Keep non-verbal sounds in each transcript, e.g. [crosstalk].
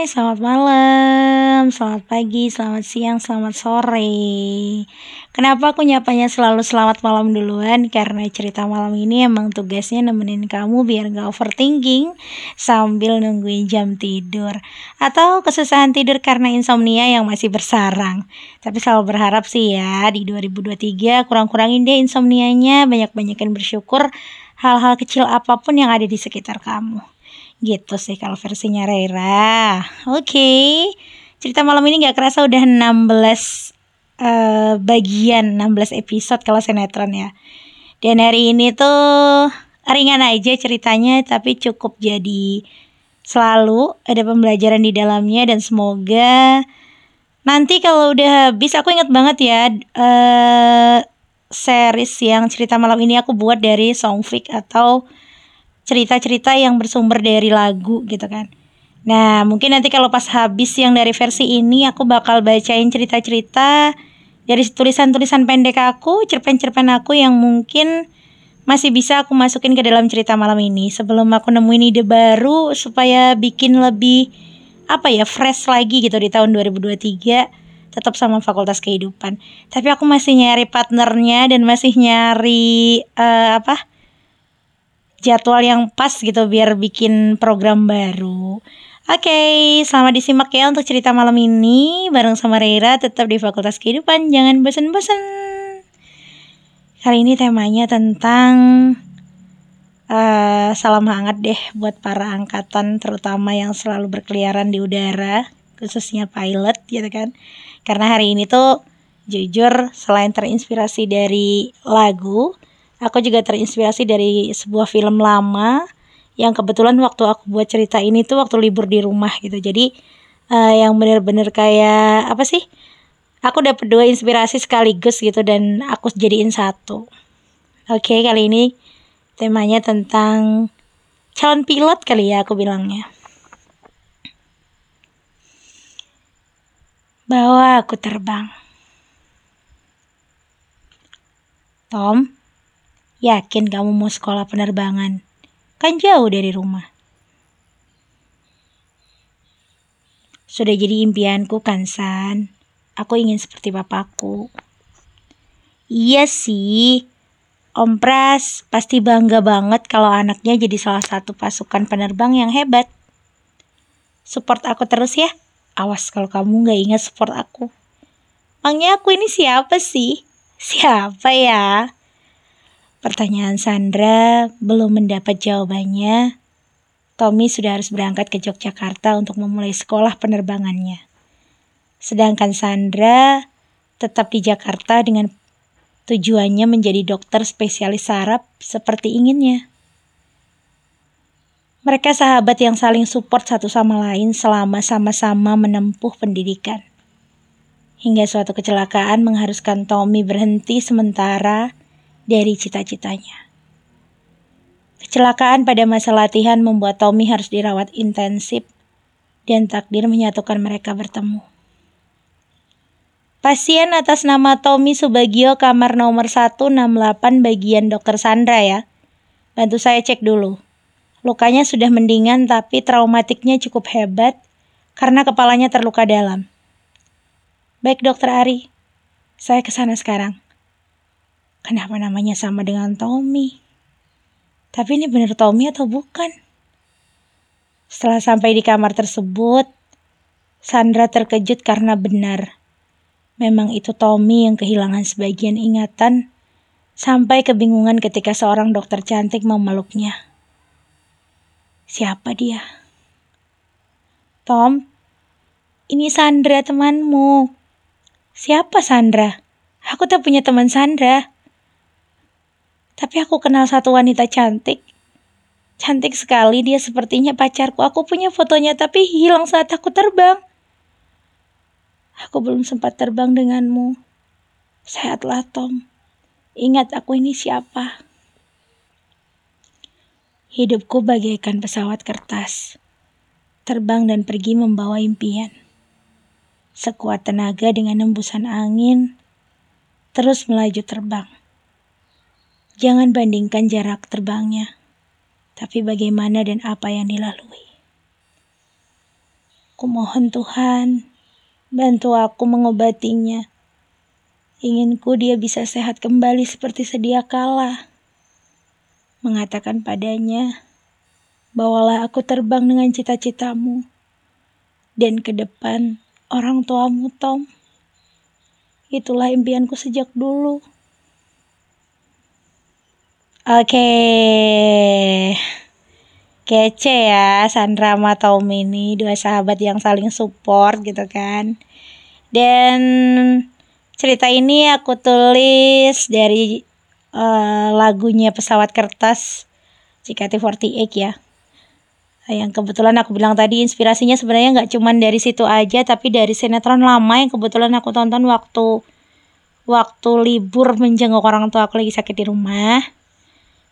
Hai, selamat malam, selamat pagi, selamat siang, selamat sore. Kenapa aku nyapanya selalu selamat malam duluan? Karena cerita malam ini emang tugasnya nemenin kamu biar gak overthinking sambil nungguin jam tidur. Atau kesusahan tidur karena insomnia yang masih bersarang. Tapi selalu berharap sih ya di 2023 kurang-kurangin deh insomnianya, banyak-banyakin bersyukur hal-hal kecil apa pun yang ada di sekitar kamu. Gitu sih kalau versinya Reira. Oke. Okay. Cerita malam ini gak kerasa udah 16 uh, bagian, 16 episode kalau sinetron ya. Dan hari ini tuh ringan aja ceritanya tapi cukup jadi selalu ada pembelajaran di dalamnya dan semoga nanti kalau udah habis aku inget banget ya uh, series yang cerita malam ini aku buat dari Songfic atau cerita-cerita yang bersumber dari lagu gitu kan. Nah, mungkin nanti kalau pas habis yang dari versi ini aku bakal bacain cerita-cerita dari tulisan-tulisan pendek aku, cerpen-cerpen aku yang mungkin masih bisa aku masukin ke dalam cerita malam ini sebelum aku nemuin ide baru supaya bikin lebih apa ya fresh lagi gitu di tahun 2023 tetap sama fakultas kehidupan. Tapi aku masih nyari partnernya dan masih nyari uh, apa? Jadwal yang pas gitu biar bikin program baru. Oke, okay, selamat disimak ya untuk cerita malam ini bareng sama Reira tetap di Fakultas Kehidupan. Jangan bosan-bosan. Kali ini temanya tentang uh, salam hangat deh buat para angkatan terutama yang selalu berkeliaran di udara, khususnya pilot gitu kan. Karena hari ini tuh jujur selain terinspirasi dari lagu, Aku juga terinspirasi dari sebuah film lama yang kebetulan waktu aku buat cerita ini tuh waktu libur di rumah gitu. Jadi uh, yang bener-bener kayak apa sih? Aku dapet dua inspirasi sekaligus gitu dan aku jadiin satu. Oke, okay, kali ini temanya tentang calon pilot kali ya aku bilangnya. Bawa aku terbang. Tom, Yakin kamu mau sekolah penerbangan? Kan jauh dari rumah. Sudah jadi impianku kan, San. Aku ingin seperti bapakku. Iya sih. Om Pras pasti bangga banget kalau anaknya jadi salah satu pasukan penerbang yang hebat. Support aku terus ya. Awas kalau kamu gak ingat support aku. Emangnya aku ini siapa sih? Siapa ya? Pertanyaan Sandra belum mendapat jawabannya. Tommy sudah harus berangkat ke Yogyakarta untuk memulai sekolah penerbangannya. Sedangkan Sandra tetap di Jakarta dengan tujuannya menjadi dokter spesialis saraf seperti inginnya. Mereka sahabat yang saling support satu sama lain selama sama-sama menempuh pendidikan. Hingga suatu kecelakaan mengharuskan Tommy berhenti sementara dari cita-citanya. Kecelakaan pada masa latihan membuat Tommy harus dirawat intensif dan takdir menyatukan mereka bertemu. Pasien atas nama Tommy Subagio kamar nomor 168 bagian dokter Sandra ya. Bantu saya cek dulu. Lukanya sudah mendingan tapi traumatiknya cukup hebat karena kepalanya terluka dalam. Baik dokter Ari, saya ke sana sekarang. Kenapa namanya sama dengan Tommy? Tapi ini benar Tommy atau bukan? Setelah sampai di kamar tersebut, Sandra terkejut karena benar. Memang itu Tommy yang kehilangan sebagian ingatan sampai kebingungan ketika seorang dokter cantik memeluknya. Siapa dia? Tom, ini Sandra temanmu. Siapa Sandra? Aku tak punya teman Sandra. Tapi aku kenal satu wanita cantik. Cantik sekali dia sepertinya pacarku. Aku punya fotonya tapi hilang saat aku terbang. Aku belum sempat terbang denganmu. Sehatlah Tom. Ingat aku ini siapa. Hidupku bagaikan pesawat kertas. Terbang dan pergi membawa impian. Sekuat tenaga dengan embusan angin, terus melaju terbang. Jangan bandingkan jarak terbangnya, tapi bagaimana dan apa yang dilalui. Aku mohon Tuhan, bantu aku mengobatinya. Inginku dia bisa sehat kembali seperti sedia kala. Mengatakan padanya, bawalah aku terbang dengan cita-citamu. Dan ke depan orang tuamu Tom. Itulah impianku sejak dulu. Oke. Kece ya Sandra sama Tom ini dua sahabat yang saling support gitu kan. Dan cerita ini aku tulis dari uh, lagunya Pesawat Kertas JKT48 ya. Yang kebetulan aku bilang tadi inspirasinya sebenarnya nggak cuman dari situ aja tapi dari sinetron lama yang kebetulan aku tonton waktu waktu libur menjenguk orang tua aku lagi sakit di rumah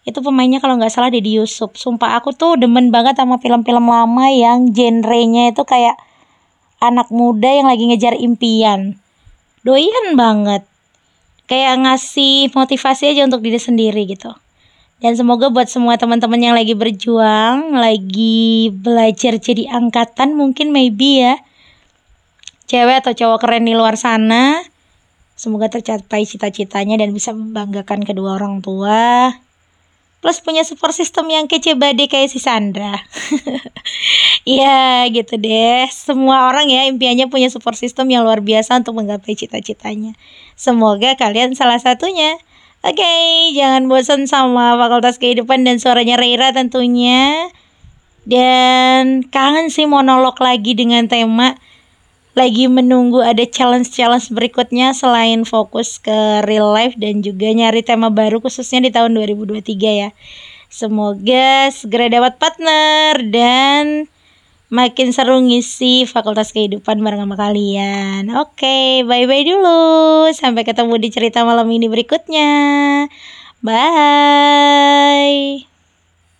itu pemainnya kalau nggak salah Deddy Yusuf sumpah aku tuh demen banget sama film-film lama yang genrenya itu kayak anak muda yang lagi ngejar impian. Doyan banget. Kayak ngasih motivasi aja untuk diri sendiri gitu. Dan semoga buat semua teman-teman yang lagi berjuang lagi belajar jadi angkatan mungkin maybe ya. Cewek atau cowok keren di luar sana semoga tercapai cita-citanya dan bisa membanggakan kedua orang tua plus punya support system yang kece badai kayak si Sandra. [laughs] Iya gitu deh. Semua orang ya impiannya punya support system yang luar biasa untuk menggapai cita-citanya. Semoga kalian salah satunya. Oke, okay, jangan bosan sama Fakultas Kehidupan dan suaranya Reira tentunya. Dan kangen sih monolog lagi dengan tema lagi menunggu ada challenge-challenge berikutnya selain fokus ke real life dan juga nyari tema baru khususnya di tahun 2023 ya. Semoga segera dapat partner dan makin seru ngisi fakultas kehidupan bareng sama kalian. Oke, bye-bye dulu. Sampai ketemu di cerita malam ini berikutnya. Bye.